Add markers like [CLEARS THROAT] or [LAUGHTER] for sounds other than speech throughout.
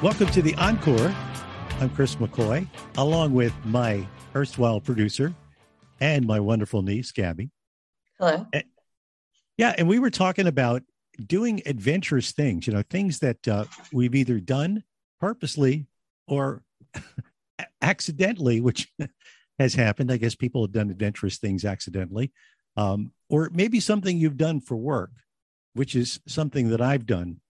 Welcome to the Encore. I'm Chris McCoy, along with my erstwhile producer and my wonderful niece, Gabby. Hello. Yeah, and we were talking about doing adventurous things, you know, things that uh, we've either done purposely or [LAUGHS] accidentally, which [LAUGHS] has happened. I guess people have done adventurous things accidentally, um, or maybe something you've done for work, which is something that I've done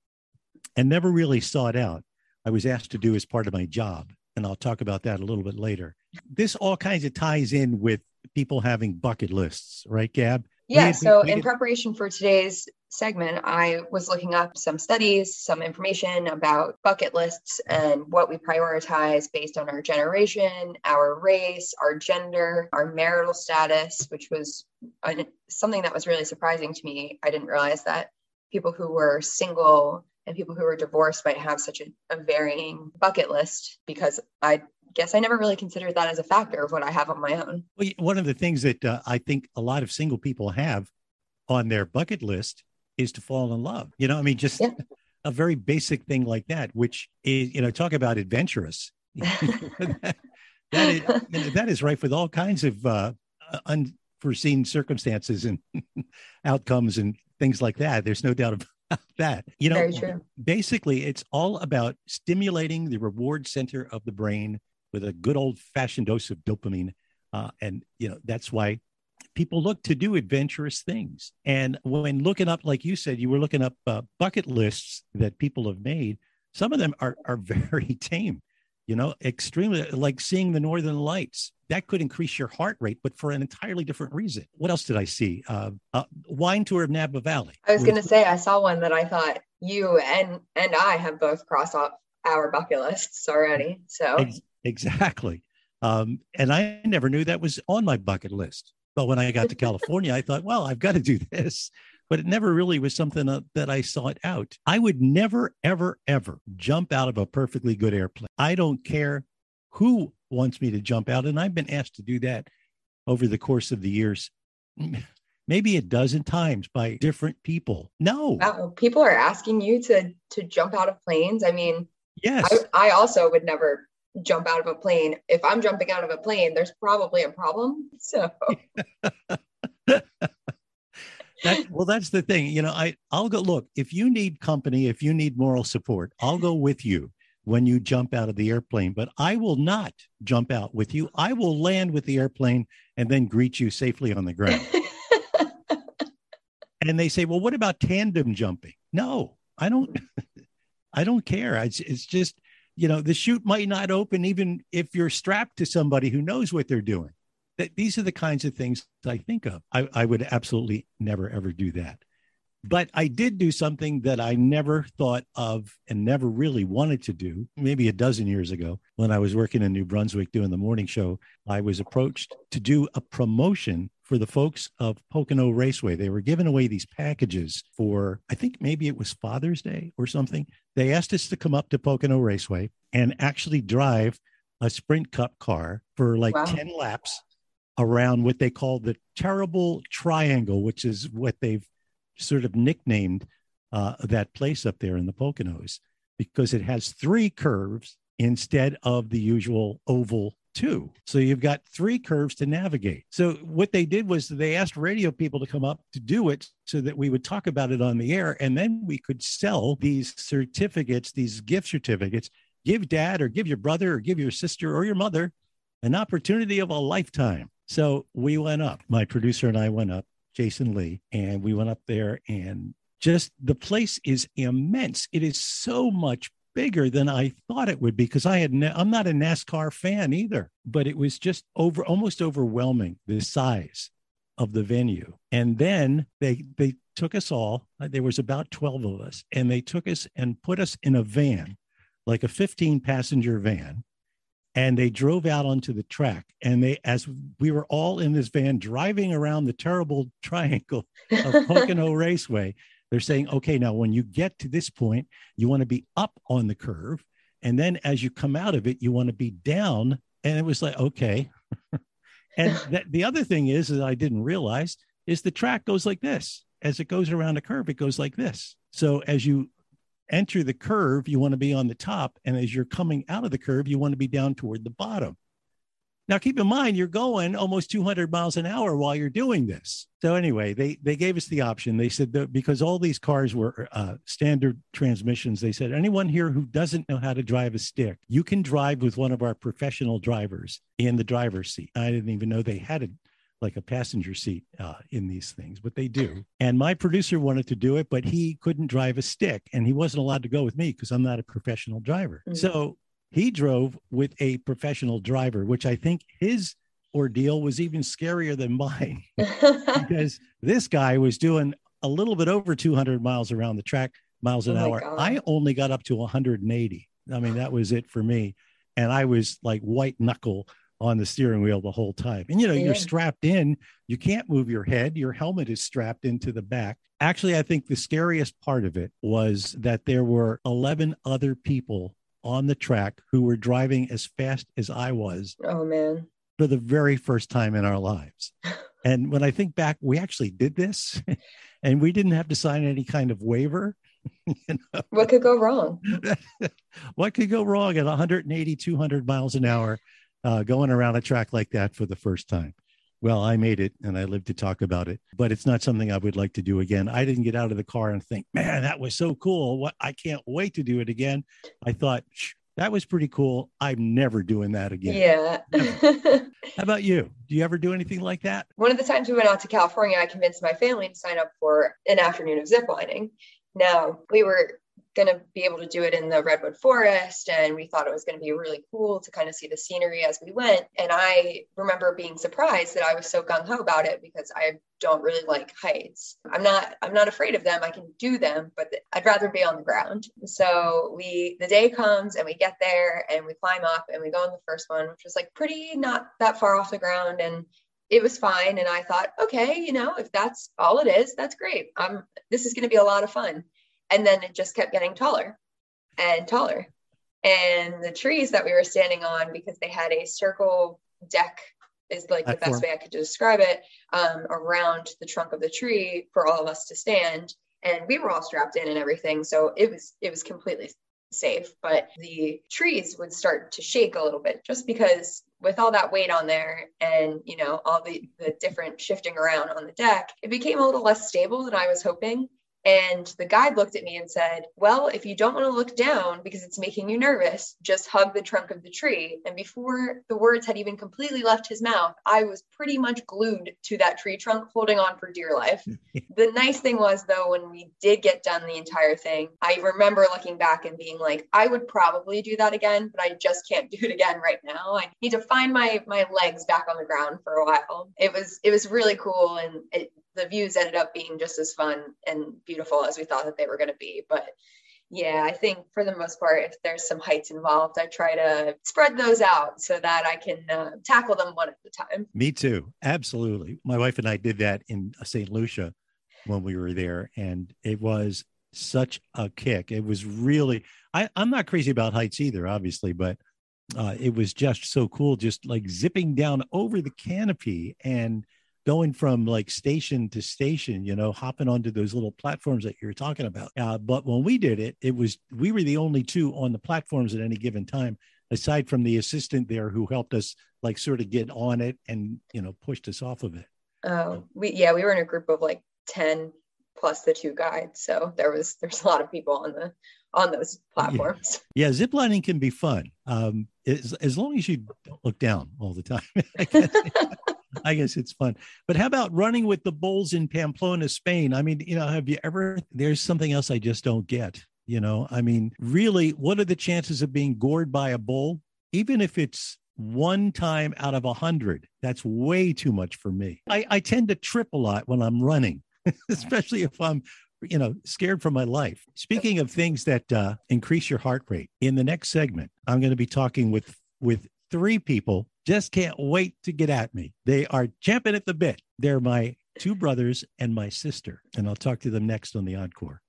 and never really sought out. I was asked to do as part of my job. And I'll talk about that a little bit later. This all kinds of ties in with people having bucket lists, right, Gab? Yeah. so, in preparation for today's segment, I was looking up some studies, some information about bucket lists and what we prioritize based on our generation, our race, our gender, our marital status, which was something that was really surprising to me. I didn't realize that people who were single and people who are divorced might have such a, a varying bucket list because I guess I never really considered that as a factor of what I have on my own. Well, one of the things that uh, I think a lot of single people have on their bucket list is to fall in love. You know, I mean, just yeah. a very basic thing like that, which is, you know, talk about adventurous. that, [LAUGHS] that, is, [LAUGHS] that is rife with all kinds of uh, unforeseen circumstances and [LAUGHS] outcomes and things like that. There's no doubt that. You know, basically, it's all about stimulating the reward center of the brain with a good old fashioned dose of dopamine. Uh, and, you know, that's why people look to do adventurous things. And when looking up, like you said, you were looking up uh, bucket lists that people have made, some of them are, are [LAUGHS] very tame, you know, extremely like seeing the Northern Lights that could increase your heart rate, but for an entirely different reason. What else did I see? Uh, uh, wine tour of Napa Valley. I was going to say I saw one that I thought you and and I have both crossed off our bucket lists already. So Ex- exactly, um, and I never knew that was on my bucket list. But when I got to California, I thought, well, I've got to do this. But it never really was something that I sought out. I would never, ever, ever jump out of a perfectly good airplane. I don't care who wants me to jump out. And I've been asked to do that over the course of the years, [LAUGHS] maybe a dozen times by different people. No. Wow. People are asking you to to jump out of planes. I mean, yes. I, I also would never jump out of a plane. If I'm jumping out of a plane, there's probably a problem. [LAUGHS] So [LAUGHS] That, well, that's the thing. You know, I I'll go look. If you need company, if you need moral support, I'll go with you when you jump out of the airplane, but I will not jump out with you. I will land with the airplane and then greet you safely on the ground. [LAUGHS] and they say, "Well, what about tandem jumping?" No, I don't. I don't care. It's, it's just you know the chute might not open even if you're strapped to somebody who knows what they're doing. That these are the kinds of things I think of. I, I would absolutely never ever do that. But I did do something that I never thought of and never really wanted to do. Maybe a dozen years ago, when I was working in New Brunswick doing the morning show, I was approached to do a promotion for the folks of Pocono Raceway. They were giving away these packages for, I think maybe it was Father's Day or something. They asked us to come up to Pocono Raceway and actually drive a Sprint Cup car for like wow. 10 laps around what they call the terrible triangle, which is what they've sort of nicknamed uh, that place up there in the Poconos because it has three curves instead of the usual oval two. So you've got three curves to navigate. So what they did was they asked radio people to come up to do it so that we would talk about it on the air and then we could sell these certificates, these gift certificates, give dad or give your brother or give your sister or your mother an opportunity of a lifetime. So we went up. My producer and I went up Jason Lee, and we went up there and just the place is immense. It is so much bigger than I thought it would be because I had I'm not a NASCAR fan either, but it was just over almost overwhelming the size of the venue. And then they they took us all. Uh, there was about 12 of us and they took us and put us in a van, like a 15 passenger van and they drove out onto the track. And they as we were all in this van driving around the terrible [LAUGHS] triangle of [LAUGHS] pocono raceway they're saying okay now when you get to this point you want to be up on the curve and then as you come out of it you want to be down. And it was like okay. [LAUGHS] And that, the other thing is that i didn't realize is the track goes like this. As it goes around a curve it goes like this. So as you enter the curve, you want to be on the top. And as you're coming out of the curve, you want to be down toward the bottom. Now, keep in mind, you're going almost 200 miles an hour while you're doing this. So anyway, they they gave us the option. They said that because all these cars were uh, standard transmissions, they said anyone here who doesn't know how to drive a stick, you can drive with one of our professional drivers in the driver's seat. I didn't even know they had a like a passenger seat uh, in these things, but they do. And my producer wanted to do it, but he couldn't drive a stick, and he wasn't allowed to go with me because I'm not a professional driver. Mm-hmm. So he drove with a professional driver, which I think his ordeal was even scarier than mine [LAUGHS] because this guy was doing a little bit over 200 miles around the track, miles an oh hour. God. I only got up to 180. I mean, that was it for me. And I was like white knuckle on the steering wheel the whole time. And you know, yeah. you're strapped in, you can't move your head, your helmet is strapped into the back. Actually, I think the scariest part of it was that there were 11 other people on the track who were driving as fast as I was. Oh, man. For the very first time in our lives. [LAUGHS] and when I think back, we actually did this [LAUGHS] and we didn't have to sign any kind of waiver. [LAUGHS] you know? What could go wrong? what could go wrong at 180, 200 miles an hour uh, going around a track like that for the first time? well, I made it and I lived to talk about it, but it's not something I would like to do again. I didn't get out of the car and think, man, that was so cool. What I can't wait to do it again. I thought that was pretty cool. I'm never doing that again. Yeah. How about you? Do you ever do anything like that? One of the times we went out to California, I convinced my family to sign up for an afternoon of ziplining. Now, we were going to be able to do it in the redwood forest and we thought it was going to be really cool to kind of see the scenery as we went. And i remember being surprised that i was so gung-ho about it because i don't really like heights. I'm not i'm not afraid of them. I can do them but i'd rather be on the ground. So we the day comes and we get there and we climb up and we go on the first one which was like pretty not that far off the ground and it was fine. And i thought okay you know if that's all it is that's great. I'm this is going to be a lot of fun and then it just kept getting taller and taller. And the trees that we were standing on, because they had a circle deck, is like the best way I could describe it, um, around the trunk of the tree for all of us to stand. And we were all strapped in and everything, so it was it was completely safe. But the trees would start to shake a little bit, just because with all that weight on there and you know all the the different shifting around on the deck, it became a little less stable than I was hoping. And the guide looked at me and said, Well, if you don't want to look down because it's making you nervous, just hug the trunk of the tree. And before the words had even completely left his mouth, I was pretty much glued to that tree trunk, holding on for dear life. [LAUGHS] the nice thing was, though, when we did get done the entire thing, I remember looking back and being like, I would probably do that again, but I just can't do it again right now. I need to find my my legs back on the ground for a while. It was it was really cool and it the views ended up being just as fun and beautiful as we thought that they were going to be. But yeah, I think for the most part, if there's some heights involved, I try to spread those out so that I can uh, tackle them one at a time. Me too. Absolutely. My wife and I did that in St. Lucia when we were there, and it was such a kick. It was really, I, I'm not crazy about heights either, obviously, but uh, it was just so cool, just like zipping down over the canopy and going from like station to station, you know, hopping onto those little platforms that you're talking about. Uh, but when we did it, it was we were the only two on the platforms at any given time, aside from the assistant there who helped us like sort of get on it and you know pushed us off of it. Oh, we yeah, we were in a group of like ten plus the two guides, so there was [LAUGHS] there's a lot of people on the on those platforms. Yeah, [LAUGHS] yeah ziplining can be fun um, as, as long as you don't look down all the time. [LAUGHS] I guess it's fun. But how about running with the bulls in Pamplona, Spain? I mean, you know, have you ever? There's something else I just don't get. You know, I mean, really, what are the chances of being gored by a bull? Even if it's one time out of a hundred, that's way too much for me. I, I tend to trip a lot when I'm running, [LAUGHS] especially if I'm you know scared for my life speaking of things that uh, increase your heart rate in the next segment i'm going to be talking with with three people just can't wait to get at me. They are champing at the bit. They're my two brothers and my sister. And I'll talk to them next on the Encore.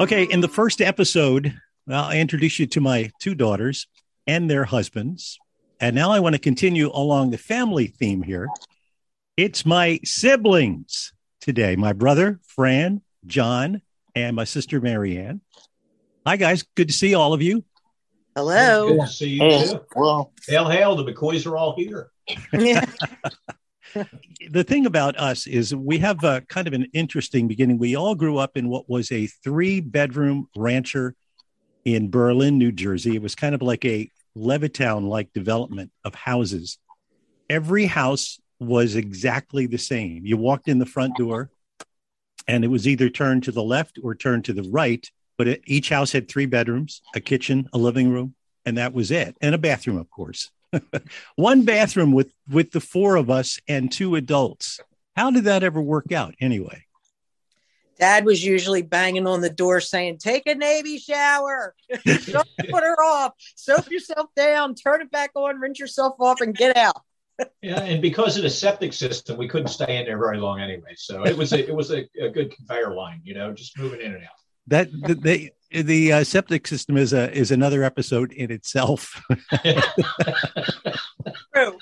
Okay, in the first episode, well, I introduced you to my two daughters and their husbands. And now I want to continue along the family theme here. It's my siblings today. My brother, Fran, John, and my sister, Marianne. Hi, guys. Good to see all of you. Hello. Good to see you Hey, too. well, Hail, hail, the McCoys are all here. Yeah. [LAUGHS] The thing about us is we have a kind of an interesting beginning. We all grew up in what was a three bedroom rancher in Berlin, New Jersey. It was kind of like a Levittown like development of houses. Every house was exactly the same. You walked in the front door and it was either turned to the left or turned to the right, but it, each house had three bedrooms, a kitchen, a living room, and that was it, and a bathroom, of course. [LAUGHS] One bathroom with with the four of us and two adults. How did that ever work out anyway? Dad was usually banging on the door saying, Take a Navy shower. [LAUGHS] Don't put her off. Soap yourself down, turn it back on, rinse yourself off, and get out. [LAUGHS] Yeah, and because of the septic system, we couldn't stay in there very long anyway. So it was a, it was a, a good conveyor line, you know, just moving in and out. That the the, the uh, septic system is a is another episode in itself. [LAUGHS] True.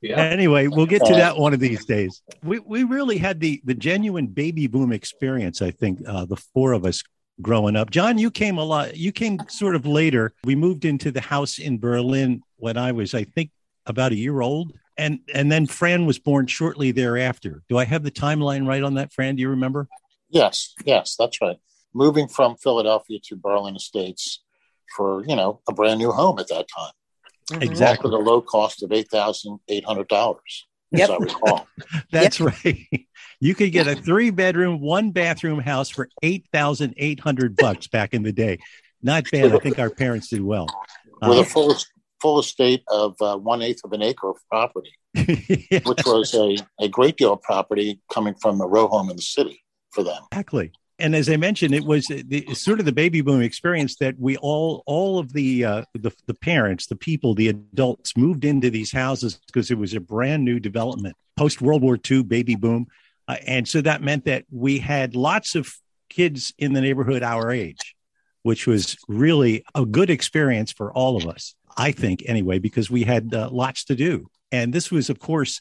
Yeah, anyway, we'll get to that one of these days. We we really had the the genuine baby boom experience. I think uh, the four of us growing up. John, you came a lot. You came sort of later. We moved into the house in Berlin when I was, I think, about a year old, and and then Fran was born shortly thereafter. Do I have the timeline right on that, Fran? Do you remember? yes, yes, that's right. Moving from Philadelphia to Berlin Estates for, you know, a brand new home at that time. Mhm. Exactly. All for the low cost of $8,800, Yep. as I recall. [LAUGHS] That's right. You could get a three bedroom, one bathroom house for eight thousand eight hundred bucks back in the day. Not bad. I think our parents did well. With Uh, a full, full estate of uh, one eighth of an acre of property, [LAUGHS] which was a, a great deal of property coming from a row home in the city for them. Exactly. And as I mentioned, it was the, sort of the baby boom experience that we all, all of the, uh, the the parents, the people, the adults moved into these houses because it was a brand new development post World War II baby boom, uh, and so that meant that we had lots of kids in the neighborhood our age, which was really a good experience for all of us, I think, anyway, because we had uh, lots to do. And this was, of course,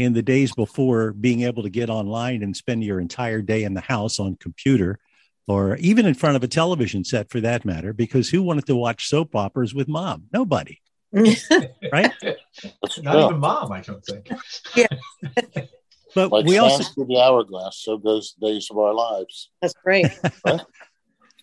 in the days before being able to get online and spend your entire day in the house on computer or even in front of a television set for that matter because who wanted to watch soap operas with mom nobody [LAUGHS] right not true. even mom, I don't think. yeah but Like we sands also the hourglass, so goes the days of our lives. That's great.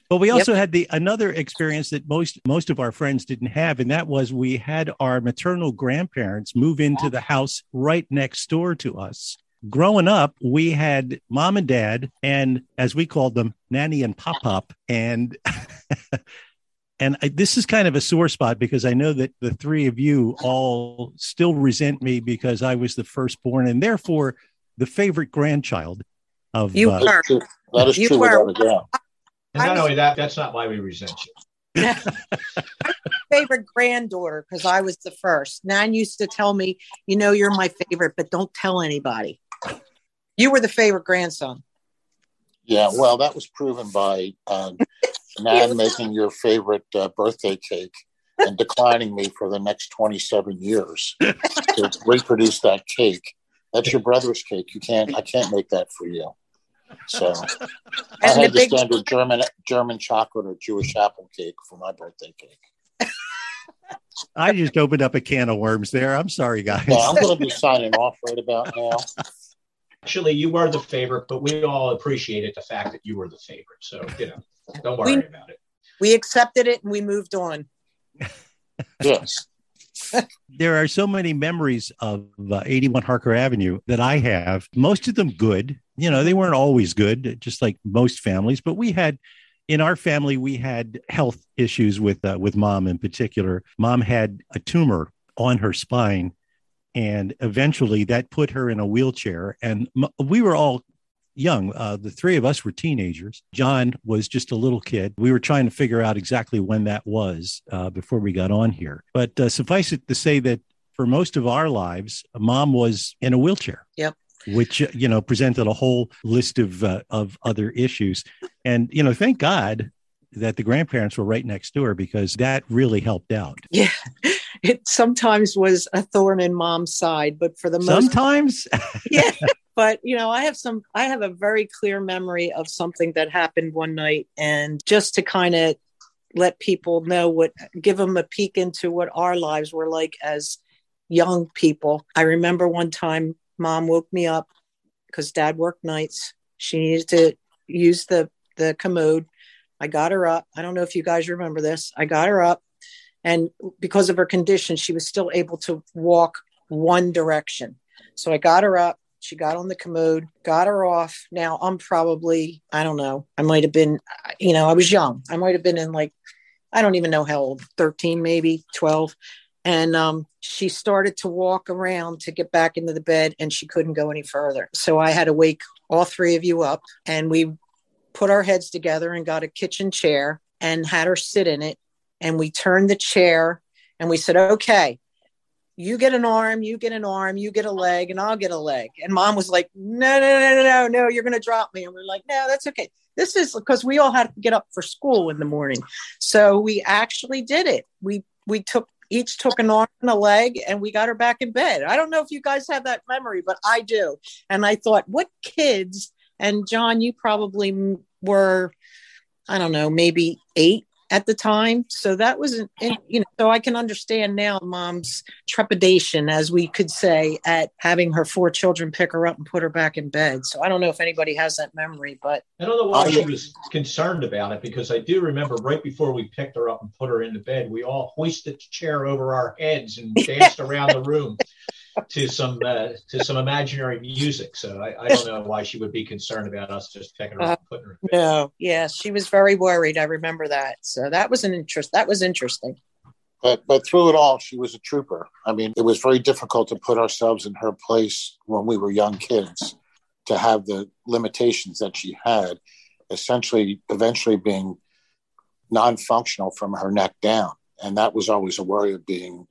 But we Yep. also had the another experience that most most of our friends didn't have and that was we had our maternal grandparents move into the house right next door to us growing up we had mom and dad and as we called them nanny and pop pop and [LAUGHS] and I, this is kind of a sore spot because i know that the three of you all still resent me because i was the firstborn and therefore the favorite grandchild of You uh, were. That's true. That is You true were- without a doubt. And I not was- only that, that's not why we resent you. [LAUGHS] favorite granddaughter because I was the first. Nan used to tell me, you know, you're my favorite, but don't tell anybody. You were the favorite grandson. Yeah, well, that was proven by uh, [LAUGHS] Nan making your favorite uh, birthday cake and declining me for the next 27 years to reproduce that cake. That's your brother's cake. You can't. I can't make that for you. So [LAUGHS] I And the had the big standard German German chocolate or Jewish apple cake for my birthday cake. [LAUGHS] i just opened up a can of worms there i'm sorry guys Yeah, I'm going to be signing off right about now. Actually, you were the favorite, but we all appreciated the fact that you were the favorite. So, you know, don't worry We- about it. we accepted it and we moved on. Yes. [LAUGHS] there are so many memories of uh, 81 Harker Avenue that I have. Most of them good. You know, they weren't always good, just like most families. But we had, in our family, we had health issues with uh, with mom in particular. Mom had a tumor on her spine, and eventually that put her in a wheelchair. And m- we were all young. Uh, the three of us were teenagers. John was just a little kid. We were trying to figure out exactly when that was uh, before we got on here. But uh, suffice it to say that for most of our lives, mom was in a wheelchair. Yep. Which uh, you know presented a whole list of uh, of other issues, and you know, thank God that the grandparents were right next door because that really helped out. Yeah. [LAUGHS] It sometimes was a thorn in mom's side, but for the most Sometimes, [LAUGHS] yeah, but you know i have some i have a very clear memory of something that happened one night and just to kind of let people know what give them a peek into what our lives were like as young people. I remember one time mom woke me up because dad worked nights. She needed to use the the commode. I got her up. I don't know if you guys remember this. I got her up and because of her condition she was still able to walk one direction. So i got her up she got on the commode, got her off. Now I'm probably, I don't know, I might have been, you know, I was young. I might have been in like, I don't even know how old, 13, maybe 12. And um, she started to walk around to get back into the bed and she couldn't go any further. So I had to wake all three of you up and we put our heads together and got a kitchen chair and had her sit in it. And we turned the chair and we said, okay, you get an arm, you get an arm, you get a oh. leg, and I'll get a leg. And mom was like, no, no, no, no, no, no, you're going to drop me. And we're like, no, that's okay. This is because we all had to get up for school in the morning. So we actually did it. We, we took, each took an arm and a leg and we got her back in bed. I don't know if you guys have that memory, but I do. And I thought, what kids, and John, you probably were, I don't know, maybe eight at the time. So that was, you know, so I can understand now mom's trepidation, as we could say, at having her four children pick her up and put her back in bed. So I don't know if anybody has that memory, but I don't know why she was concerned about it because I do remember right before we picked her up and put her into bed, we all hoisted the chair over our heads and danced around the room to some uh, to some imaginary music. So I, I, don't know why she would be concerned about us just picking her up and putting her. No, yeah, she was very worried. I remember that. So that was an interest. That was interesting. But but through it all, she was a trooper. I mean, it was very difficult to put ourselves in her place when we were young kids, to have the limitations that she had, essentially, eventually being non-functional from her neck down, and that was always a worry of being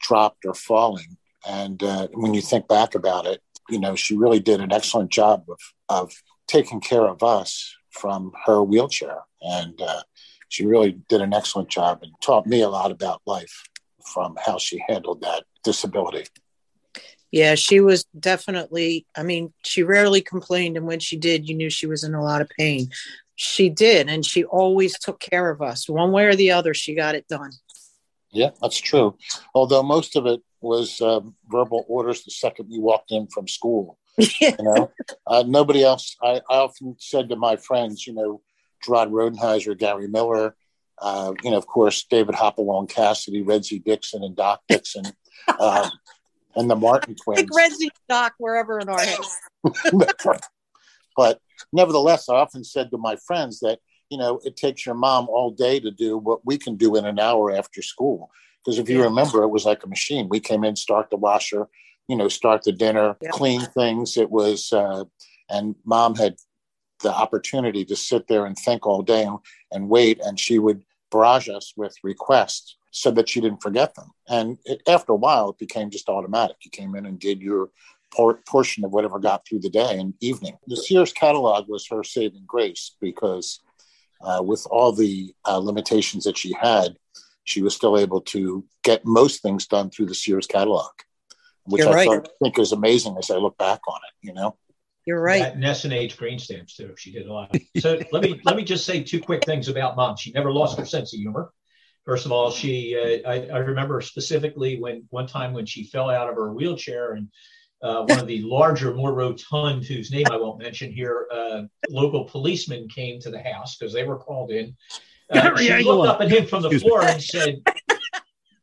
dropped or falling and uh, when you think back about it, you know, she really did an excellent job of, of taking care of us from her wheelchair. And uh, she really did an excellent job and taught me a lot about life from how she handled that disability. Yeah, she was definitely, I mean, she rarely complained. And when she did, you knew she was in a lot of pain. She did. And she always took care of us. One way or the other, she got it done. Yeah, that's true. Although most of it was um, verbal orders the second you walked in from school. [LAUGHS] you know, uh, nobody else. I, I, often said to my friends, you know, Gerard Rodenhiser, Gary Miller, uh, you know, of course, David Hopalong Cassidy, Redsy Dixon, and Doc Dixon, um, [LAUGHS] and the Martin twins. Like Redsy Doc wherever in our house. [LAUGHS] but nevertheless, I often said to my friends that you know it takes your mom all day to do what we can do in an hour after school because if you remember, it was like a machine. We came in, start the washer, you know, start the dinner, yeah. clean things. It was, uh, and mom had the opportunity to sit there and think all day and, and wait, and she would barrage us with requests so that she didn't forget them. And it, after a while, it became just automatic. You came in and did your por- portion of whatever got through the day and evening. The Sears catalog was her saving grace because uh, with all the uh, limitations that she had, she was still able to get most things done through the Sears catalog, which You're I right. thought, think is amazing as I look back on it. You know. You're right. S and H green stamps too. She did a lot. So let me let me just say two quick things about mom. She never lost her sense of humor. First of all, she uh, I, I, remember specifically when one time when she fell out of her wheelchair and uh, one of the larger, more rotund, whose name I won't mention here, uh, local policemen came to the house because they were called in uh, she looked up at him from the floor and said,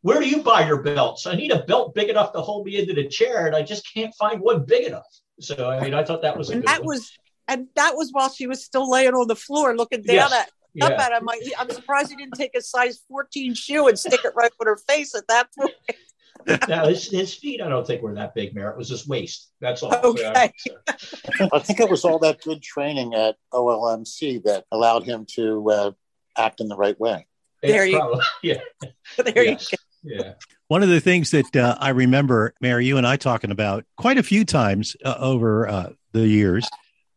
Where do you buy your belts? I need a belt big enough to hold me into the chair, and I just can't find one big enough. So I mean, I thought that was and that one. was and that was while she was still laying on the floor looking down yes. at yeah. up at him. I, I'm surprised he didn't take a size 14 shoe and stick it right on her face at that point. [LAUGHS] now his, his feet, I don't think were that big, Mayor. It was his waist. That's all. Okay. I think it was all that good training at OLMC that allowed him to uh, act in the right way. There you go. [LAUGHS] Yeah. [LAUGHS] there yes. you go. Yeah. One of the things that uh, I remember, Mary, you and I talking about quite a few times uh, over uh, the years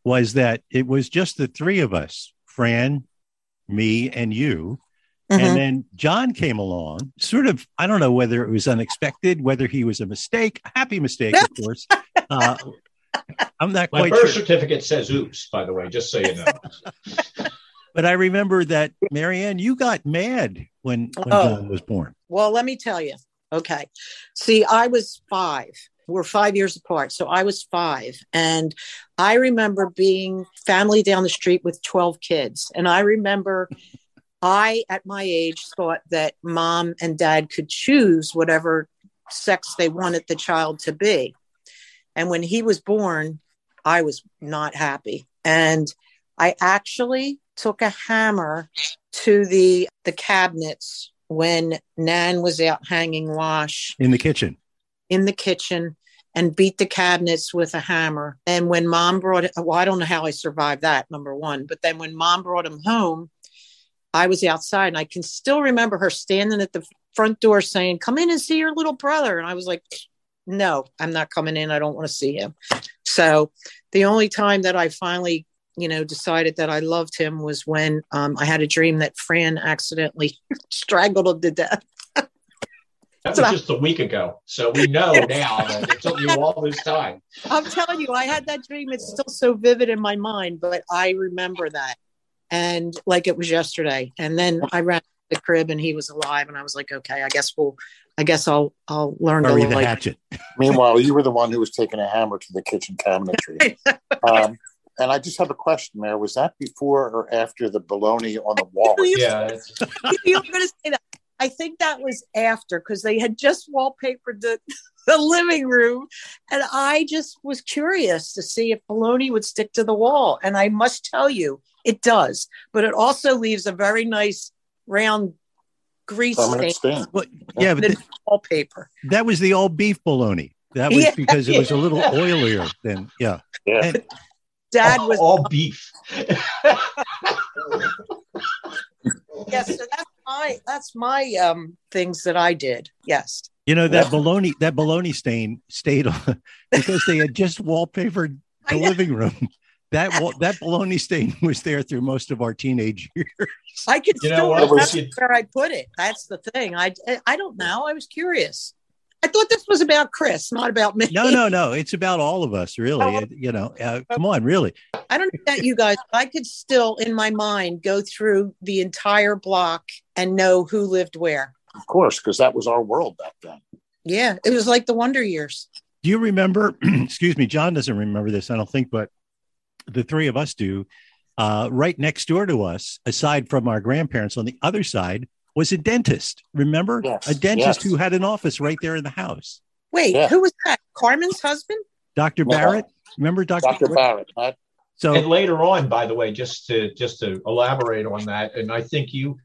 was that it was just the three of us, Fran, me, and you. Mm-hmm. And then John came along, sort of, I don't know whether it was unexpected, whether he was a mistake, a happy mistake, of course. [LAUGHS] Uh, I'm not My quite birth sure. certificate says oops, by the way, just so you know. But I remember that Marianne, you got mad when when Oh. John was born. Well, let me tell you. Okay. See, I was five. We're five years apart. So I was five. And I remember being family down the street with 12 kids. And I remember I, at my age, thought that mom and dad could choose whatever sex they wanted the child to be. And when he was born, I was not happy. And I actually took a hammer to the the cabinets when Nan was out hanging wash in the kitchen. in the kitchen and beat the cabinets with a hammer. And when mom brought it, well, I don't know how I survived that, number one. But then when mom brought him home, I was outside and I can still remember her standing at the front door saying, Come in and see your little brother. And I was like, No, I'm not coming in. I don't want to see him. So the only time that I finally you know decided that i loved him was when um, i had a dream that fran accidentally [LAUGHS] strangled him to death That was just a week ago. So we [LAUGHS] know now that it took you all this time. I'm telling you, I had that dream. It's still so vivid in my mind, but I remember that. And like it was yesterday. And then I ran to the crib and he was alive. And I was like, okay, I guess we'll, I guess I'll, I'll learn Bury to the like. hatchet. Meanwhile, you were the one who was taking a hammer to the kitchen cabinetry. [LAUGHS] um, and I just have a question, Mayor. Was that before or after the baloney on the wall? You- [LAUGHS] Yeah. [LAUGHS] you were going to say that. I think that was after because they had just wallpapered the, [LAUGHS] the living room. And I just was curious to see if bologna would stick to the wall. And I must tell you, it does. But it also leaves a very nice round grease stain Well, yeah, but in th- the wallpaper. that was the all beef bologna. That was Yeah. because it was a little oilier than yeah. Yeah. And Dad all, was all beef. [LAUGHS] yes, so that's my that's my um things that I did. Yes. you know that baloney that baloney stain stayed on [LAUGHS] because they had just wallpapered [LAUGHS] the living room. That wa- that bologna stain was there through most of our teenage years. I could You still what? remember where I put it. That's the thing. I I don't know. I was curious. I thought this was about Chris, not about me. No, no, no. It's about all of us, really. Oh. It- you know, uh, come on, really. I don't know about you guys. but I could still, in my mind, go through the entire block and know who lived where. Of course, because that was our world back then. Yeah, it was like the Wonder Years. Do you remember? [CLEARS THROAT] excuse me, John doesn't remember this, I don't think, but the three of us do. Uh, right next door to us, aside from our grandparents on the other side, was a dentist. Remember? Yes, A dentist yes. who had an office right there in the house. Wait, Yeah. who was that? Carmen's husband? Dr. No. Barrett? Remember Dr. Dr. Barrett, right? So and later on, by the way, just to just to elaborate on that, and I think you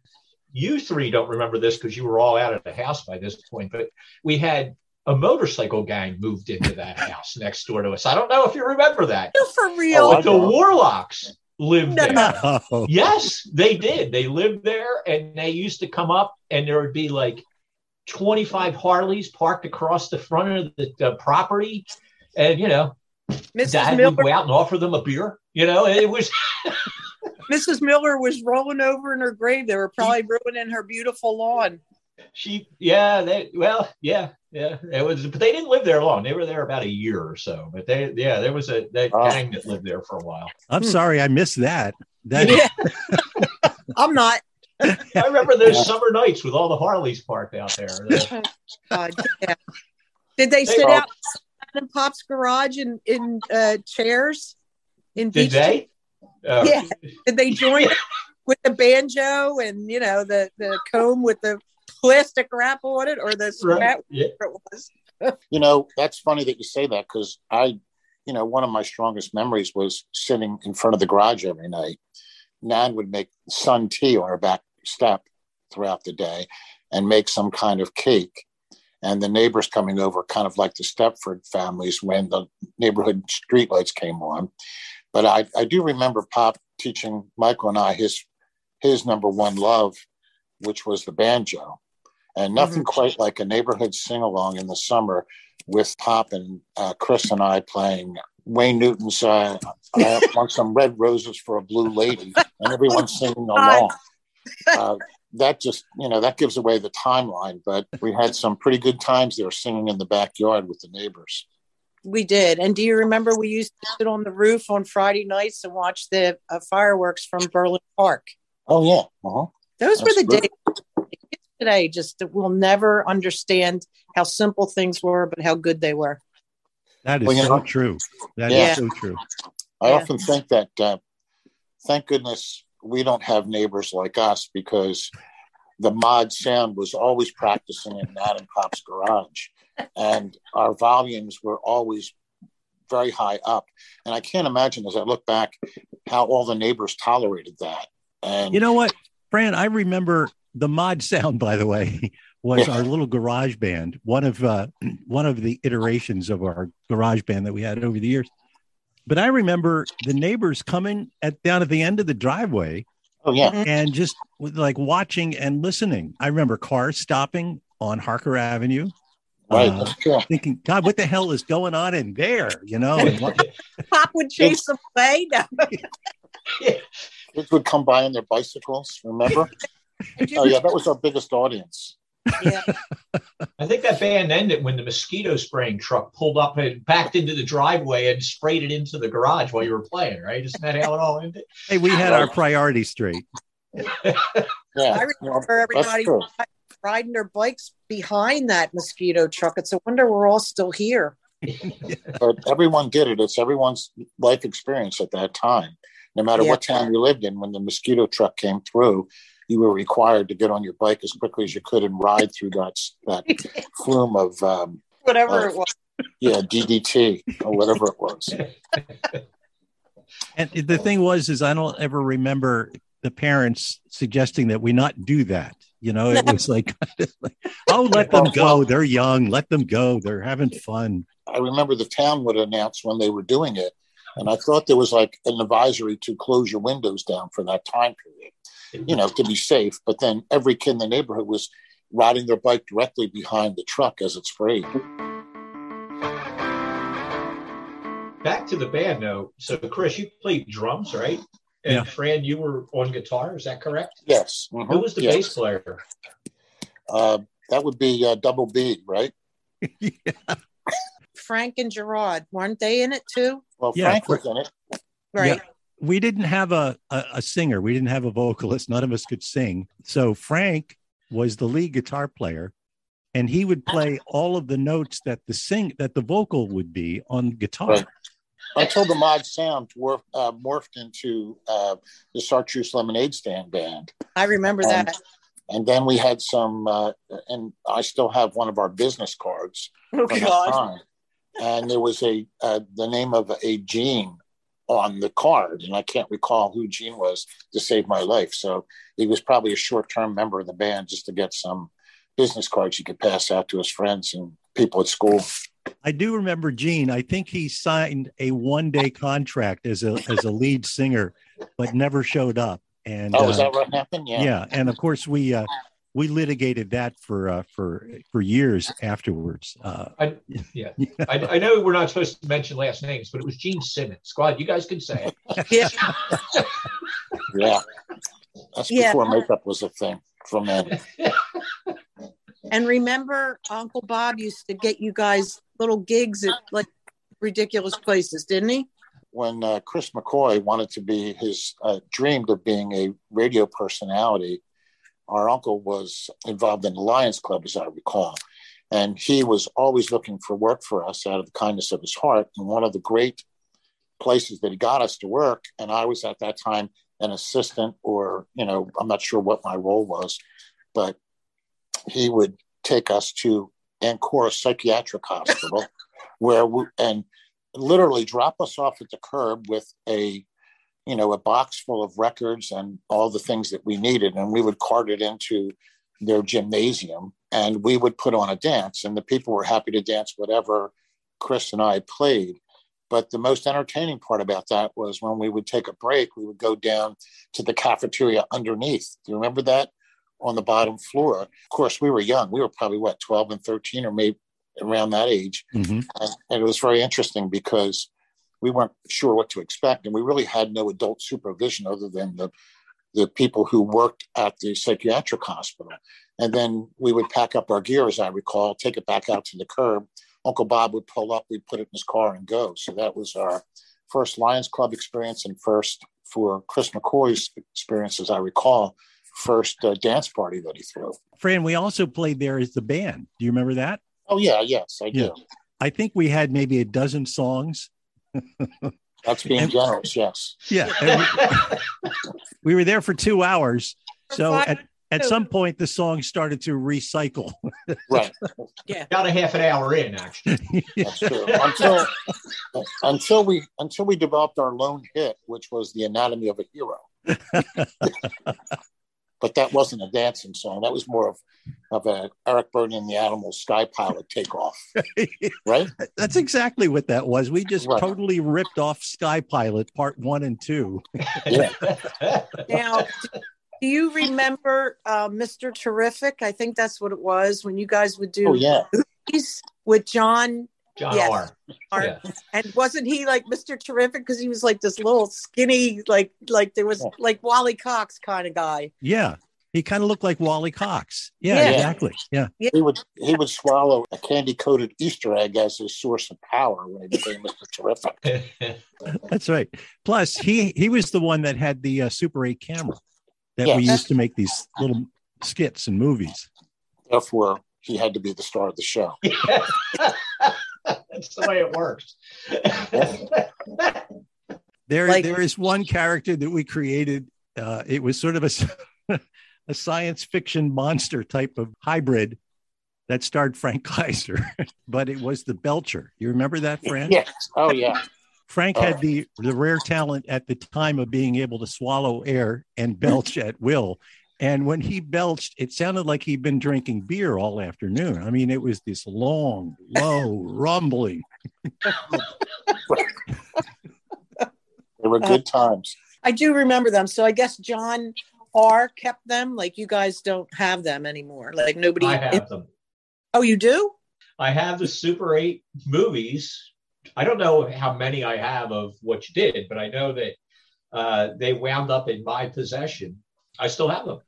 you three don't remember this because you were all out of the house by this point, but we had a motorcycle gang moved into that [LAUGHS] house next door to us. I don't know if you remember that. You for oh, real? Oh, I the. Warlocks lived No. there. Yes, they did. They lived there and they used to come up and there would be like 25 Harleys parked across the front of the, the property. And, you know, Mrs. dad would go out and offer them a beer. You know, it was, [LAUGHS] Mrs. Miller was rolling over in her grave. They were probably ruining her beautiful lawn. She, yeah, they, well, yeah, yeah, it was, but they didn't live there long. They were there about a year or so, but they, yeah, there was a, that Oh. gang that lived there for a while. I'm sorry, I missed that. That Yeah. [LAUGHS] I'm not. I remember those Yeah. summer nights with all the Harleys parked out there. The- [LAUGHS] God, yeah. Did they sit out in Pop's garage in in uh, chairs? In Did beach they? Uh, Yeah. Did they join [LAUGHS] with the banjo and you know the the comb with the plastic wrap on it or the Right. Yeah. it was? [LAUGHS] You know, that's funny that you say that because I, you know, one of my strongest memories was sitting in front of the garage every night. Nan would make sun tea on her back step throughout the day and make some kind of cake. And the neighbors coming over, kind of like the Stepford families when the neighborhood streetlights came on. But I, I do remember Pop teaching Michael and I his his number one love, which was the banjo. And nothing quite like a neighborhood sing along in the summer with Pop and uh, Chris and I playing Wayne Newton's uh, I Want [LAUGHS] Some Red Roses for a Blue Lady, and everyone singing [LAUGHS] along. Uh, that just, you know, that gives away the timeline, but we had some pretty good times there singing in the backyard with the neighbors. We did. And do you remember we used to sit on the roof on Friday nights and watch the uh, fireworks from Berlin Park? Oh yeah. Uh-huh. Those That's were the days today. Just will never understand how simple things were, but how good they were. That is Well, so know- true. That is Yeah. so true. I Yeah. often think that uh, thank goodness we don't have neighbors like us because the mod sound was always practicing in Nan and Pop's garage, and our volumes were always very high up. And I can't imagine as I look back how all the neighbors tolerated that. And You know what, Fran? I remember the mod sound. By the way, was Yeah. our little garage band. One of uh, [CLEARS THROAT] one of the iterations of our garage band that we had over the years. But I remember the neighbors coming at down at the end of the driveway oh yeah, and just like watching and listening. I remember cars stopping on Harker Avenue, right, Uh, that's true. thinking, "God, what the hell is going on in there?" You know, [LAUGHS] Pop would chase them away. [LAUGHS] [LAUGHS] No. Kids would come by on their bicycles. Remember? Oh yeah, that was our biggest audience. yeah. [LAUGHS] I think that band ended when the mosquito spraying truck pulled up and backed into the driveway and sprayed it into the garage while you were playing, right? Isn't that how it all ended? hey, we had our [LAUGHS] priorities straight. Yeah, I remember everybody true. riding their bikes behind that mosquito truck. It's a wonder we're all still here. [LAUGHS] but everyone did it. It's everyone's life experience at that time. No matter Yeah. what town you lived in, when the mosquito truck came through, you were required to get on your bike as quickly as you could and ride through that that [LAUGHS] flume of um, Whatever Oh. it was. yeah DDT or whatever it was. [LAUGHS] And the thing was, is I don't ever remember the parents suggesting that we not do that. You know, it was [LAUGHS] like, oh, let them go. They're young. Let them go. They're having fun. I remember the town would announce when they were doing it, and I thought there was like an advisory to close your windows down for that time period, you know, to be safe. But then every kid in the neighborhood was riding their bike directly behind the truck as it sprayed. Back to the band though. So Chris, you played drums, right? And Yeah. Fran, you were on guitar. Is that correct? Yes. mhm, Who was the yes. bass player? Uh, that would be uh, Double B, right? [LAUGHS] Frank and Gerard, weren't they in it too? Well, Yeah, Frank was in it. Right. We didn't have a, a, a singer. We didn't have a vocalist. None of us could sing. So Frank was the lead guitar player, and he would play all of the notes that the sing that the vocal would be on guitar. Right. Until the mod sound morphed, uh, morphed into uh, the Chartreuse Lemonade Stand band. I remember Um, that. And then we had some, uh, and I still have one of our business cards Oh, from that time. And there was a uh, the name of a Gene on the card, and I can't recall who Gene was to save my life. So he was probably a short term member of the band just to get some business cards he could pass out to his friends and people at school. I do remember Gene. I think he signed a one day contract as a as a lead singer, but never showed up. And Oh, is uh, that what happened? Yeah. yeah. and of course we uh, we litigated that for uh, for for years afterwards. Uh, I, yeah, I, I know we're not supposed to mention last names, but it was Gene Simmons. Squad, you guys can say it. Yeah. [LAUGHS] Yeah. That's Yeah. before makeup was a thing for men. [LAUGHS] And remember, Uncle Bob used to get you guys little gigs at like ridiculous places, didn't he? When uh, Chris McCoy wanted to be his uh, dreamed of being a radio personality, our uncle was involved in the Lions Club, as I recall. And he was always looking for work for us out of the kindness of his heart. And one of the great places that he got us to work, and I was at that time an assistant, or, you know, I'm not sure what my role was, but he would take us to Ancora Psychiatric Hospital, [LAUGHS] where we, and literally drop us off at the curb with a, you know, a box full of records and all the things that we needed, and we would cart it into their gymnasium, and we would put on a dance, and the people were happy to dance whatever Chris and I played. But the most entertaining part about that was when we would take a break, we would go down to the cafeteria underneath. Do you remember that? On the bottom floor. Of course, we were young. We were probably what, 12 and 13 or maybe around that age. mhm. And, and it was very interesting because we weren't sure what to expect. And we really had no adult supervision other than the, the people who worked at the psychiatric hospital. And then we would pack up our gear, as I recall, take it back out to the curb Uncle Bob would pull up, we'd put it in his car and go. So that was our first Lions Club experience and first for Chris McCoy's experience, as I recall, first uh, dance party that he threw. Fran, we also played there as the band. Do you remember that? Oh yeah, yes, I Yeah. do. I think we had maybe a dozen songs. That's being And- generous. Yes. Yeah. we, [LAUGHS] we were there for two hours. So at, at some point, the song started to recycle. [LAUGHS] Right. Yeah. About a half an hour in, actually. [LAUGHS] That's true. Until until we until we developed our lone hit, which was the Anatomy of a Hero. But that wasn't a dancing song. That was more of of a Eric Burdon and the Animals Sky Pilot takeoff, [LAUGHS] right? That's exactly what that was. We just Right. totally ripped off Sky Pilot part one and two. [LAUGHS] Yeah. [LAUGHS] Now, do you remember uh, Mr. Terrific? I think that's what it was when you guys would do Oh yeah. movies with John. John Yes. R. R. Yeah. And wasn't he like Mr. Terrific because he was like this little skinny, like like there was Yeah. like Wally Cox kind of guy. Yeah. He kind of looked like Wally Cox. Yeah, Yeah. exactly. Yeah. He would he would swallow a candy coated Easter egg as his source of power when he became Mr. Terrific. [LAUGHS] That's right. Plus, he he was the one that had the uh, Super 8 camera that we used to make these little skits and movies. Therefore, he had to be the star of the show. [LAUGHS] That's the way it works. [LAUGHS] There, Like- there is one character that we created. Uh, it was sort of a, [LAUGHS] a science fiction monster type of hybrid that starred Frank Kaiser, [LAUGHS] but it was the Belcher. You remember that, Frank? Yes. Oh yeah. Frank Oh. had the the rare talent at the time of being able to swallow air and belch at will. And when he belched, it sounded like he'd been drinking beer all afternoon. I mean, it was this long, low rumbling. [LAUGHS] They were good times. I do remember them. So I guess John R kept them. Like you guys don't have them anymore. Like nobody. I have them. oh, you do? I have the Super 8 movies. I don't know how many I have of what you did, but I know that uh, they wound up in my possession. I still have them.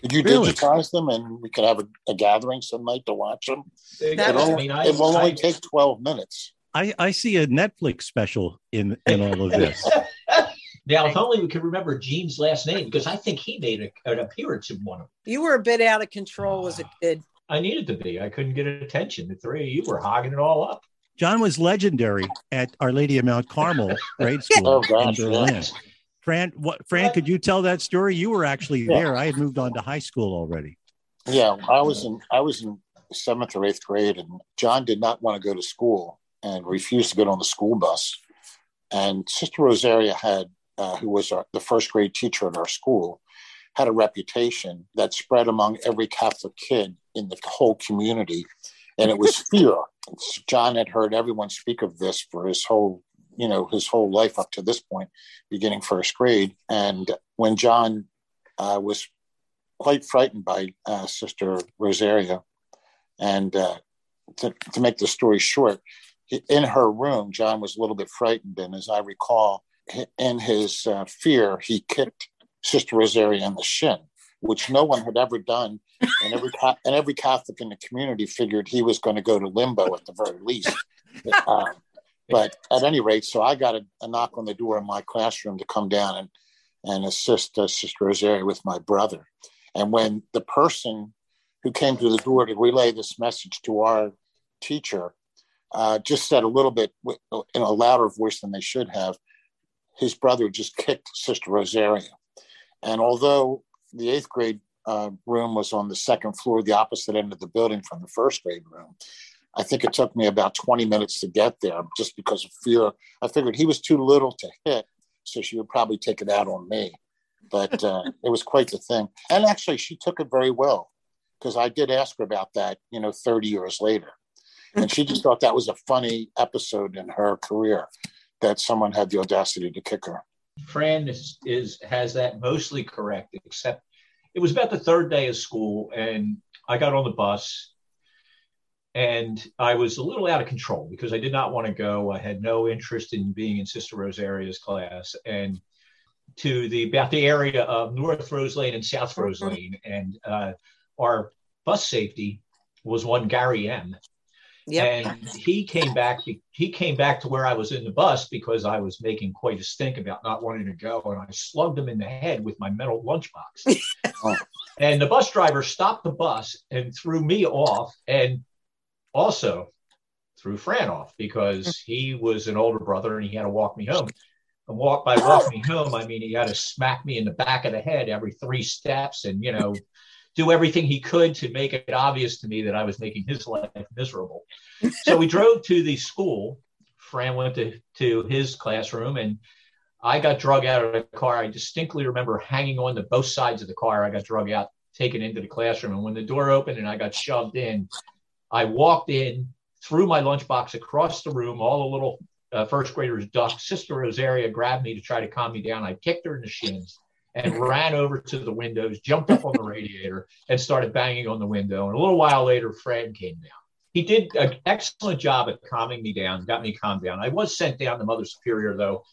Could you Really? digitize them and we could have a, a gathering some night to watch them? That It, was- I mean, I, it will only I- take 12 minutes. I, I see a Netflix special in in all of this. [LAUGHS] now, if only we could remember Gene's last name, because I think he made a, an appearance in one of them. You were a bit out of control as a kid. I needed to be. I couldn't get attention. The three of you were hogging it all up. John was legendary at Our Lady of Mount Carmel [LAUGHS] grade school Oh, gosh, in Berlin. yes. Fran, what, Fran, could you tell that story? You were actually Yeah. there. I had moved on to high school already. Yeah, I was in I was in seventh or eighth grade, and John did not want to go to school and refused to get on the school bus. And Sister Rosaria had, uh, who was our, the first grade teacher at our school, had a reputation that spread among every Catholic kid in the whole community, and it was [LAUGHS] fear. John had heard everyone speak of this for his whole, you know, his whole life up to this point, beginning first grade. And when John uh, was quite frightened by uh, Sister Rosaria. And uh, to, to make the story short, he- in her room, John was a little bit frightened. And as I recall, in his uh, fear, he kicked Sister Rosaria in the shin, which no one had ever done. And every, and every Catholic in the community figured he was going to go to limbo at the very least. [LAUGHS] Um, but at any rate, so I got a, a knock on the door in my classroom to come down and, and assist uh, Sister Rosaria with my brother. And when the person who came to the door to relay this message to our teacher uh, just said a little bit in a louder voice than they should have, his brother just kicked Sister Rosaria. And although the eighth grade uh, room was on the second floor, the opposite end of the building from the first grade room, I think it took me about 20 minutes to get there just because of fear. I figured he was too little to hit, so she would probably take it out on me but uh, [LAUGHS] it was quite the thing. And actually, she took it very well because I did ask her about that, you know, 30 years later. And she just [LAUGHS] thought that was a funny episode in her career that someone had the audacity to kick her. Fran is, is has that mostly correct, except it was about the third day of school, and I got on the bus, and I was a little out of control because I did not want to go. I had no interest in being in Sister Rosaria's class, and to the about the area of North Rose Lane and South Rose Lane, and uh, our bus safety was one Gary M. Yep. And he came back. He, he came back to where I was in the bus because I was making quite a stink about not wanting to go, and I slugged him in the head with my metal lunchbox. [LAUGHS] and the bus driver stopped the bus and threw me off, and also threw Fran off because mm-hmm. he was an older brother and he had to walk me home. And walk by walk me home, I mean he had to smack me in the back of the head every three steps, and you know do everything he could to make it obvious to me that I was making his life miserable. so we [LAUGHS] drove to the school. Fran went to, to his classroom and I got drug out of the car. I distinctly remember hanging on to both sides of the car. I got drug out, taken into the classroom. And when the door opened and I got shoved in, I walked in, threw my lunchbox across the room. All the little uh, first graders ducked. Sister Rosaria grabbed me to try to calm me down. I kicked her in the shins and ran over to the windows, jumped up on the radiator, and started banging on the window. And a little while later, Fran came down. He did an excellent job at calming me down, got me calmed down. I was sent down to Mother Superior, though,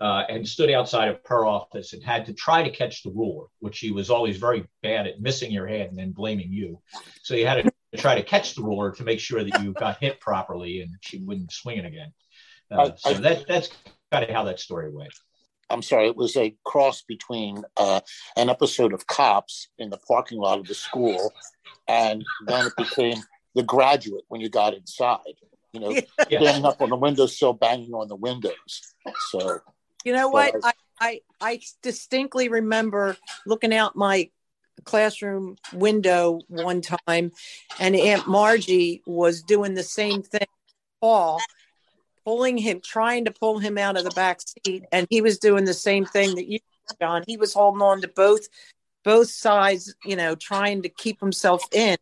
uh, and stood outside of her office and had to try to catch the ruler, which she was always very bad at missing your head and then blaming you. So you had to try to catch the ruler to make sure that you got hit properly and she wouldn't swing it again. Uh, so that, that's kind of how that story went. I'm sorry, it was a cross between uh, an episode of Cops in the parking lot of the school, and then it became The Graduate when you got inside. You know, [LAUGHS] yeah. standing up on the windowsill, banging on the windows. So, you know what? I, I I distinctly remember looking out my classroom window one time, and Aunt Margie was doing the same thing. Paul pulling him, trying to pull him out of the back seat, and he was doing the same thing that you, John. He was holding on to both both sides, you know, trying to keep himself in.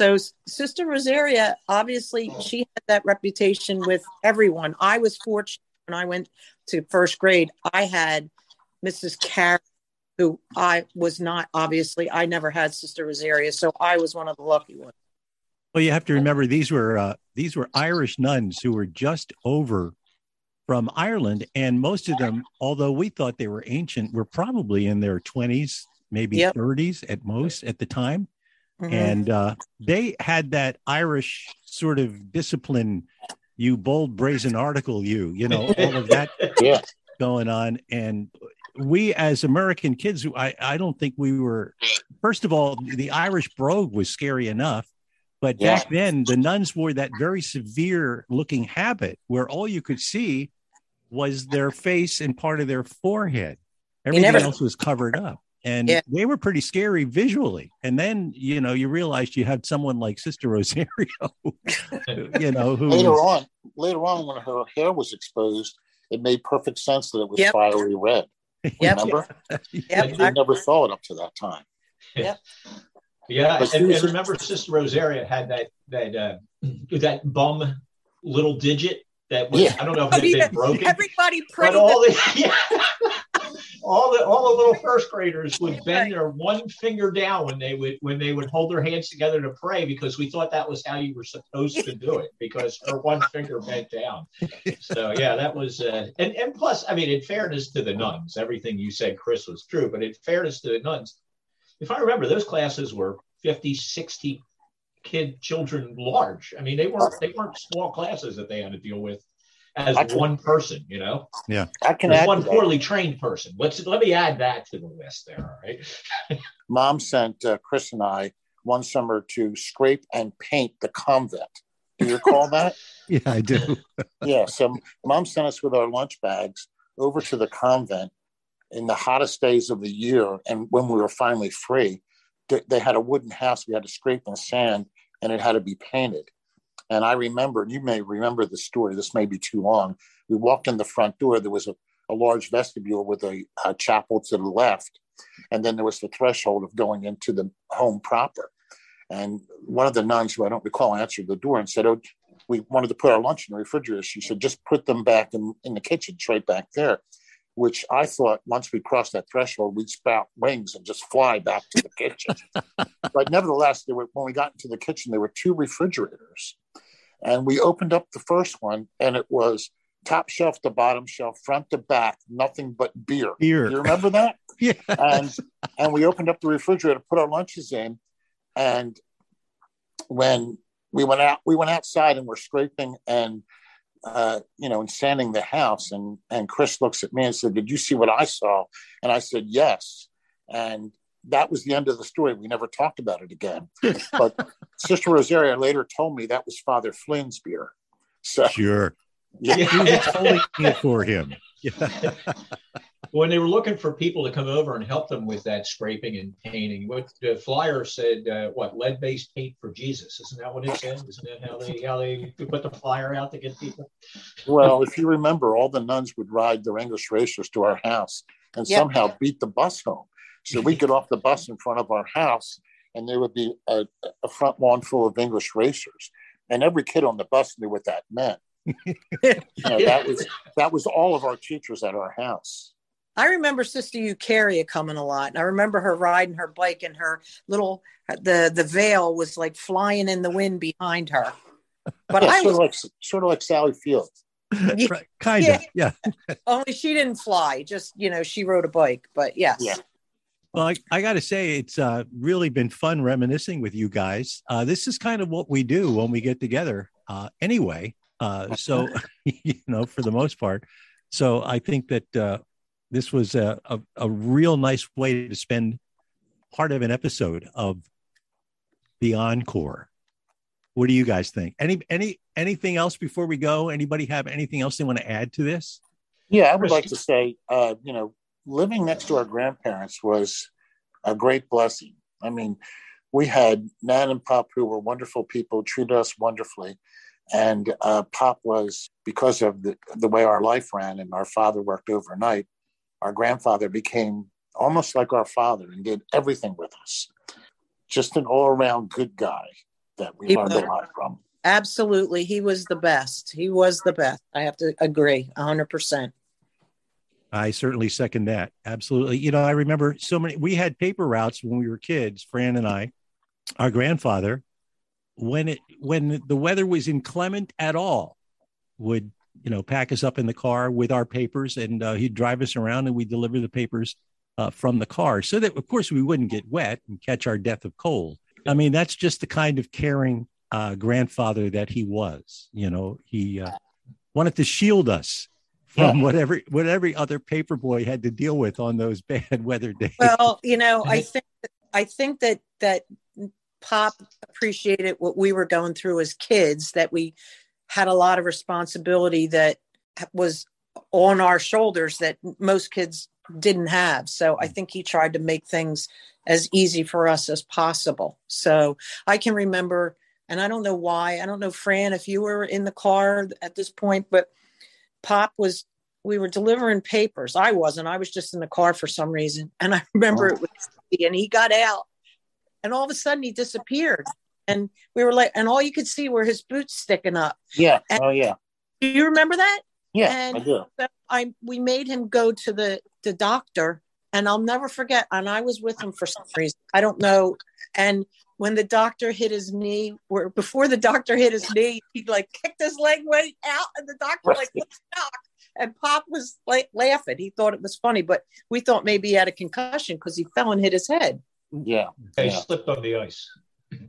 So Sister Rosaria, obviously, she had that reputation with everyone. I was fortunate when I went to first grade. I had Mrs. Carey, who I was not obviously. I never had Sister Rosaria, so I was one of the lucky ones. Well, you have to remember these were uh, these were Irish nuns who were just over from Ireland, and most of them, although we thought they were ancient, were probably in their twenties, maybe yep. 30s at most at the time. Mm-hmm. And uh, they had that Irish sort of discipline, you bold, brazen article, you, you know, all of that [LAUGHS] yeah. going on. And we, as American kids, I, I don't think we were, first of all, the Irish brogue was scary enough. But yeah. back then, the nuns wore that very severe looking habit where all you could see was their face and part of their forehead. Everything never... else was covered up. And yeah. they were pretty scary visually. And then, you know, you realized you had someone like Sister Rosaria, [LAUGHS] you know, who later was... on, later on, when her hair was exposed, it made perfect sense that it was yep. fiery red. Yep. Remember? [LAUGHS] yep. I never saw it up to that time. Yep. Yeah, and, and, remember, Sister Rosaria had that that uh, that bum little digit that was yeah. I don't know if it had been broken. Everybody prayed. But all the [LAUGHS] yeah, all the all the little first graders would bend their one finger down when they would when they would hold their hands together to pray because we thought that was how you were supposed to do it because her one finger bent down. So yeah, that was uh, and and plus I mean in fairness to the nuns, everything you said, Chris, was true. But in fairness to the nuns, if I remember, those classes were 50, 60 kid children large. I mean, they weren't they weren't small classes that they had to deal with as can, one person, you know. Yeah, I can as one poorly trained person. Let's let me add that to the list there. All right. [LAUGHS] Mom sent uh, Chris and I one summer to scrape and paint the convent. Do you recall [LAUGHS] that? yeah, I do. [LAUGHS] yeah, so mom sent us with our lunch bags over to the convent in the hottest days of the year, and when we were finally free, they had a wooden house we had to scrape in sand, and it had to be painted. And I remember, and you may remember the story. This may be too long. We walked in the front door. There was a, a large vestibule with a, a chapel to the left, and then there was the threshold of going into the home proper. And one of the nuns, who I don't recall, answered the door and said, "Oh, we wanted to put our lunch in the refrigerator." She said, "Just put them back in, in the kitchen, it's right back there." Which I thought once we crossed that threshold, we'd spout wings and just fly back to the kitchen. [LAUGHS] but nevertheless, there were, when we got into the kitchen, there were two refrigerators. And we opened up the first one, and it was top shelf to bottom shelf, front to back, nothing but beer. Beer. You remember that? [LAUGHS] yeah. And and we opened up the refrigerator, put our lunches in, and when we went out we went outside and we're scraping and uh, you know and sanding the house and and chris looks at me and said did you see what i saw? And i said yes. And that was the end of the story. We never talked about it again. [LAUGHS] But sister rosaria later told me that was father flynn's beer. So Sure. yeah, He was holding [LAUGHS] it for him. [LAUGHS] Yeah. when they were looking for people to come over and help them with that scraping and painting, what the flyer said, uh, what lead-based paint for Jesus? Isn't that what it said? Isn't that how they how they put the flyer out to get people? well if you remember all the nuns would ride their english racers to our house and Yeah. somehow beat the bus home so we get off the bus in front of our house and there would be a, a front lawn full of english racers and every kid on the bus knew what that meant [LAUGHS] you know, that was that was all of our teachers at our house I remember Sister Eucharia coming a lot. And I remember her riding her bike and her little the the veil was like flying in the wind behind her. But yeah, I sort was of like sort of like sally field [LAUGHS] Yeah. Right, kind Yeah. of. Yeah. [LAUGHS] only she didn't fly, just you know, she rode a bike. But yes. Yeah. Well, I, I got to say, it's uh, really been fun reminiscing with you guys. Uh, this is kind of what we do when we get together, uh, anyway. Uh, so, [LAUGHS] you know, for the most part. So I think that uh, this was a, a, a real nice way to spend part of an episode of the encore. What do you guys think? Any any anything else before we go? Anybody have anything else they want to add to this? Yeah, I would like to say, uh, you know, living next to our grandparents was a great blessing. I mean, we had Nan and Pop who were wonderful people, treated us wonderfully. And uh, Pop was, because of the, the way our life ran and our father worked overnight, our grandfather became almost like our father and did everything with us. Just an all around good guy that we He learned was. a lot from. Absolutely. He was the best. He was the best. I have to agree hundred percent. I certainly second that. Absolutely. You know, I remember so many, we had paper routes when we were kids, Fran and I, our grandfather, when it, when the weather was inclement at all, would, you know, pack us up in the car with our papers and uh, he'd drive us around and we'd deliver the papers uh, from the car so that, of course, we wouldn't get wet and catch our death of cold. I mean, that's just the kind of caring uh, grandfather that he was. You know, he uh, wanted to shield us from whatever what every other paper boy had to deal with on those [LAUGHS] bad weather days. Well, you know, I think I think that that Pop appreciated what we were going through as kids. That we had a lot of responsibility that was on our shoulders that most kids didn't have. So I mm-hmm. think he tried to make things as easy for us as possible. So I can remember, and I don't know why. I don't know, Fran, if you were in the car at this point, but Pop was we were delivering papers. I wasn't. I was just in the car for some reason. And I remember Oh. it was and he got out and all of a sudden he disappeared. And we were like, and all you could see were his boots sticking up. Yeah. Oh, yeah. Do you remember that? Yeah, And- I do. So I we made him go to the the doctor, and I'll never forget. And I was with him for some reason. I don't know. And when the doctor hit his knee, or before the doctor hit his knee, he like kicked his leg way out, and the doctor like Right. let's knock. And Pop was like laughing. He thought it was funny, but we thought maybe he had a concussion because he fell and hit his head. Yeah. He Yeah. slipped on the ice.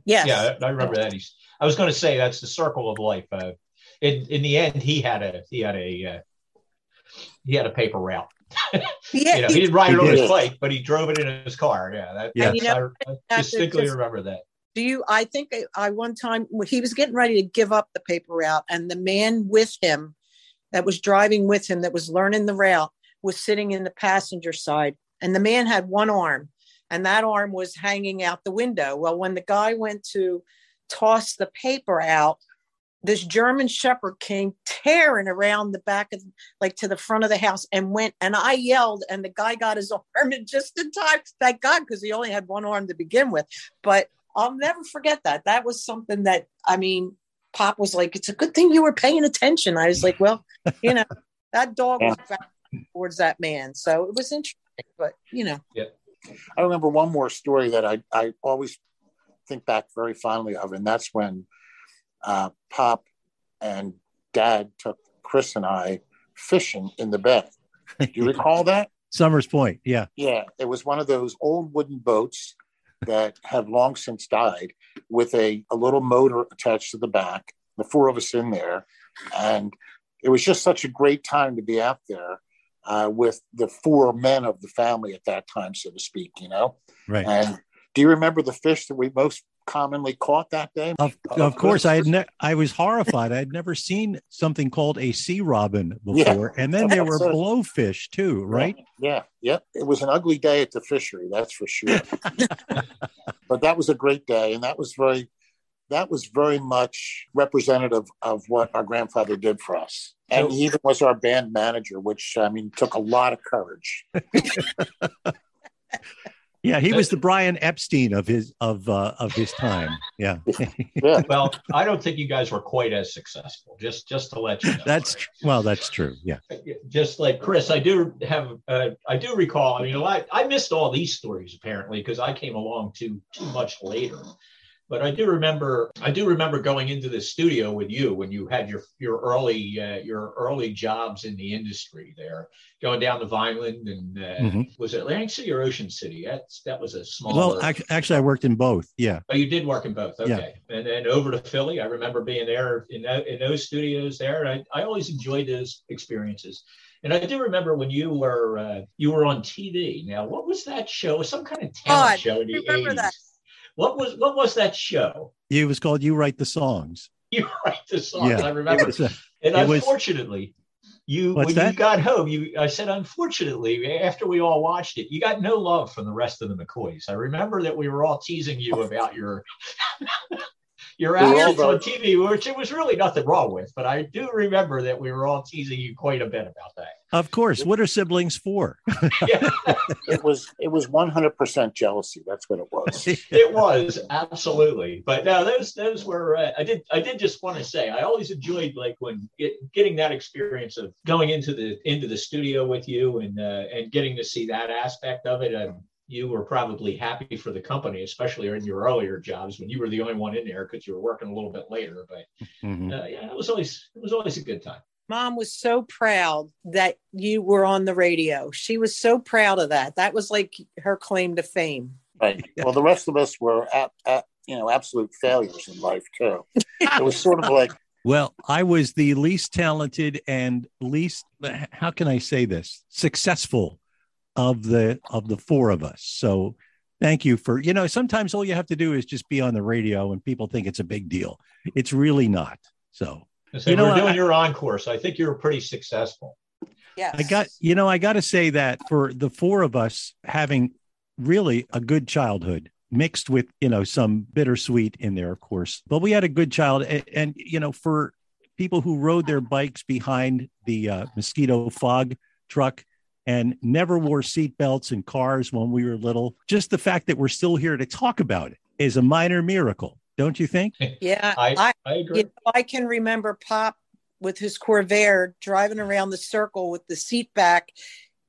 Yes. Yeah, I I remember that. He's. I was going to say that's the circle of life. Uh, in in the end, he had a he had a uh, he had a paper route. [LAUGHS] Yeah. [LAUGHS] you know, he he- didn't ride He it on did. his bike, but he drove it in his car. Yeah, that, Yeah. You know, I, I distinctly just- remember that. do you i think I, I one time he was getting ready to give up the paper route and the man with him that was driving with him that was learning the route was sitting in the passenger side and the man had one arm and that arm was hanging out the window well when the guy went to toss the paper out this german shepherd came tearing around the back of like to the front of the house and went and i yelled and the guy got his [LAUGHS] arm in just in time thank god because he only had one arm to begin with but I'll never forget that. That was something that I mean, Pop was like, "It's a good thing you were paying attention." I was like, "Well, you know, that dog was back towards that man, so it was interesting." But you know, I remember one more story that I, I always think back very fondly of, and that's when uh, Pop and Dad took Chris and I fishing in the bay. Do you [LAUGHS] recall that? Somers Point. Yeah. Yeah, it was one of those old wooden boats that have long since died with a, a little motor attached to the back, the four of us in there. And it was just such a great time to be out there uh, with the four men of the family at that time, so to speak, you know? Right. And do you remember the fish that we most commonly caught that day? Of, of course, I had ne- I was horrified. I had never seen something called a sea robin before, yeah. and then there [LAUGHS] were blowfish too, right? Yeah, yeah. It was an ugly day at the fishery, that's for sure. [LAUGHS] but that was a great day, and that was very that was very much representative of what our grandfather did for us. And he even was our band manager, which I mean took a lot of courage. [LAUGHS] Yeah, he was the Brian Epstein of his of uh, of his time. Yeah. yeah. [LAUGHS] [LAUGHS] Well, I don't think you guys were quite as successful. Just just to let you know. That's well, that's true. Yeah. Just like Chris, I do have uh, I do recall. I mean, I I missed all these stories apparently because I came along too too much later. But I do remember, I do remember going into the studio with you when you had your your early uh, your early jobs in the industry there, going down to Vineland and uh, mm-hmm. was it Atlantic City or Ocean City? That's that was a small. Well, actually, I worked in both. Yeah. Oh, you did work in both. Okay. Yeah. And then over to Philly, I remember being there in in those studios there. and I I always enjoyed those experiences. And I do remember when you were uh, you were on TV. Now, what was that show? Some kind of talent oh, show in the eighties. What was what was that show? It was called "You Write the Songs." [LAUGHS] You write the songs. Yeah, I remember. Was, uh, and unfortunately, was, you when that? you got home, you I said, unfortunately, after we all watched it, you got no love from the rest of the McCoys. I remember that we were all teasing you about your your actions on TV, which it was really nothing wrong with. But I do remember that we were all teasing you quite a bit about that. Of course. What are siblings for? [LAUGHS] it was it was one hundred percent jealousy. That's what it was. [LAUGHS] it was absolutely. But now those those were uh, I did I did just want to say I always enjoyed like when get, getting that experience of going into the into the studio with you and uh, and getting to see that aspect of it. Um, you were probably happy for the company, especially in your earlier jobs when you were the only one in there because you were working a little bit later. But mm-hmm. uh, yeah, it was always it was always a good time. Mom was so proud that you were on the radio. She was so proud of that. That was like her claim to fame. Right. Well, the rest of us were at, at you know absolute failures in life too. It was sort of like [LAUGHS] well, I was the least talented and least how can I say this? successful of the of the four of us. So thank you for you know sometimes all you have to do is just be on the radio and people think it's a big deal. It's really not. So you know, we're doing I, your encore, so I think you're pretty successful. Yeah, I got you know I got to say that for the four of us having really a good childhood mixed with you know some bittersweet in there of course but we had a good child and, and you know for people who rode their bikes behind the uh, mosquito fog truck and never wore seatbelts in cars when we were little. Just the fact that we're still here to talk about it is a minor miracle, don't you think? Eh, yeah, I, I, I agree. You know, I can remember Pop with his Corvair driving around the circle with the seat back,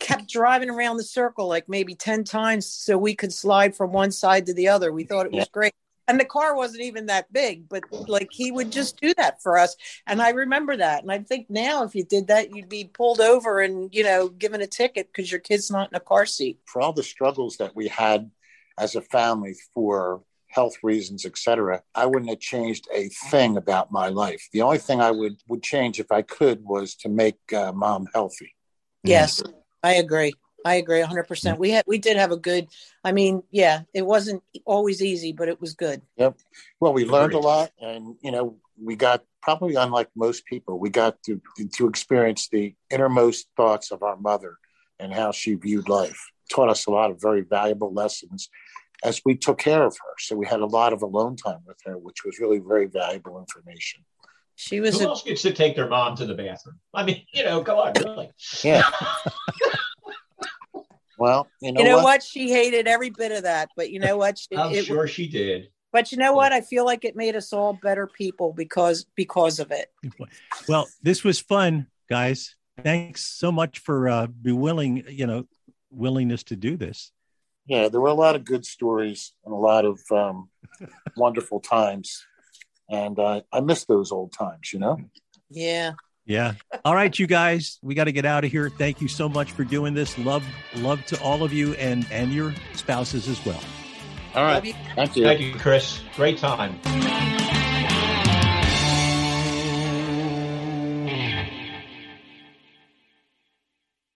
kept driving around the circle like maybe 10 times so we could slide from one side to the other. We thought it was great and the car wasn't even that big but like he would just do that for us. And i remember that. And i think now if you did that you'd be pulled over and you know given a ticket because your kid's not in a car seat. For all the struggles that we had as a family for health reasons etc i wouldn't have changed a thing about my life. The only thing i would would change if i could was to make uh, mom healthy. Yes i agree I agree 100%. We had we did have a good I mean, yeah, it wasn't always easy, but it was good. Yep. Well, we learned a lot and you know, we got probably unlike most people, we got to to experience the innermost thoughts of our mother and how she viewed life. Taught us a lot of very valuable lessons as we took care of her. So we had a lot of alone time with her, which was really very valuable information. She was Who a- else gets to take their mom to the bathroom? I mean, you know, come on, really. Yeah. [LAUGHS] [LAUGHS] Well, you know, you know what? what? She hated every bit of that, but you know what? She, I'm it, sure she did. But you know what? I feel like it made us all better people because because of it. Well, this was fun, guys. Thanks so much for uh, be willing, you know, willingness to do this. Yeah, there were a lot of good stories and a lot of um, [LAUGHS] wonderful times, and uh, I miss those old times. You know. Yeah. Yeah. All right, you guys, we got to get out of here. Thank you so much for doing this. Love, love to all of you and and your spouses as well. All right. You. Thank you. Thank you, Chris. Great time.